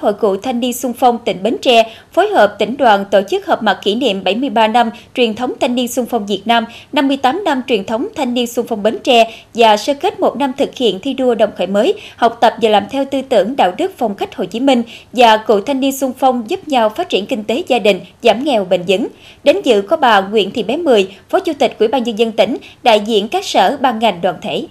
Hội cựu Thanh niên Xung phong tỉnh Bến Tre phối hợp tỉnh đoàn tổ chức họp mặt kỷ niệm 73 năm truyền thống Thanh niên Xung phong Việt Nam, 58 năm truyền thống Thanh niên Xung phong Bến Tre và sơ kết một năm thực hiện thi đua đồng khởi mới, học tập và làm theo tư tưởng đạo đức phong cách Hồ Chí Minh và cựu thanh niên xung phong giúp nhau phát triển kinh tế gia đình, giảm nghèo bền vững. Đến dự có bà Nguyễn Thị Bé Mười, Phó Chủ tịch Ủy ban nhân dân tỉnh, đại diện các sở ban ngành đoàn thể.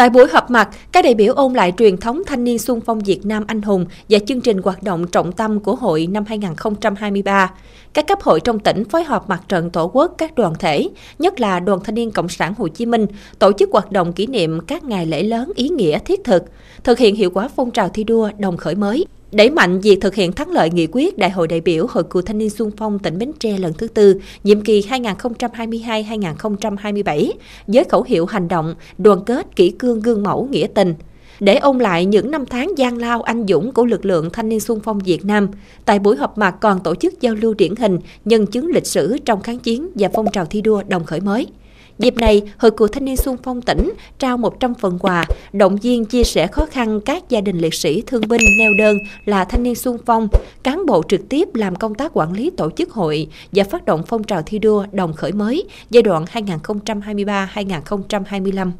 Tại buổi họp mặt, các đại biểu ôn lại truyền thống thanh niên xung phong Việt Nam anh hùng và chương trình hoạt động trọng tâm của hội năm 2023. Các cấp hội trong tỉnh phối hợp mặt trận tổ quốc các đoàn thể, nhất là Đoàn Thanh niên Cộng sản Hồ Chí Minh, tổ chức hoạt động kỷ niệm các ngày lễ lớn ý nghĩa thiết thực, thực hiện hiệu quả phong trào thi đua đồng khởi mới. Đẩy mạnh việc thực hiện thắng lợi nghị quyết Đại hội đại biểu Hội cựu thanh niên xung phong tỉnh Bến Tre lần thứ tư, nhiệm kỳ 2022-2027, với khẩu hiệu hành động, đoàn kết, kỷ cương gương mẫu, nghĩa tình. Để ôn lại những năm tháng gian lao anh dũng của lực lượng thanh niên xung phong Việt Nam, tại buổi họp mặt còn tổ chức giao lưu điển hình, nhân chứng lịch sử trong kháng chiến và phong trào thi đua đồng khởi mới. Dịp này, Hội cựu thanh niên xung phong tỉnh trao 100 phần quà, động viên chia sẻ khó khăn các gia đình liệt sĩ thương binh neo đơn là thanh niên xung phong, cán bộ trực tiếp làm công tác quản lý tổ chức hội và phát động phong trào thi đua đồng khởi mới giai đoạn 2023-2025.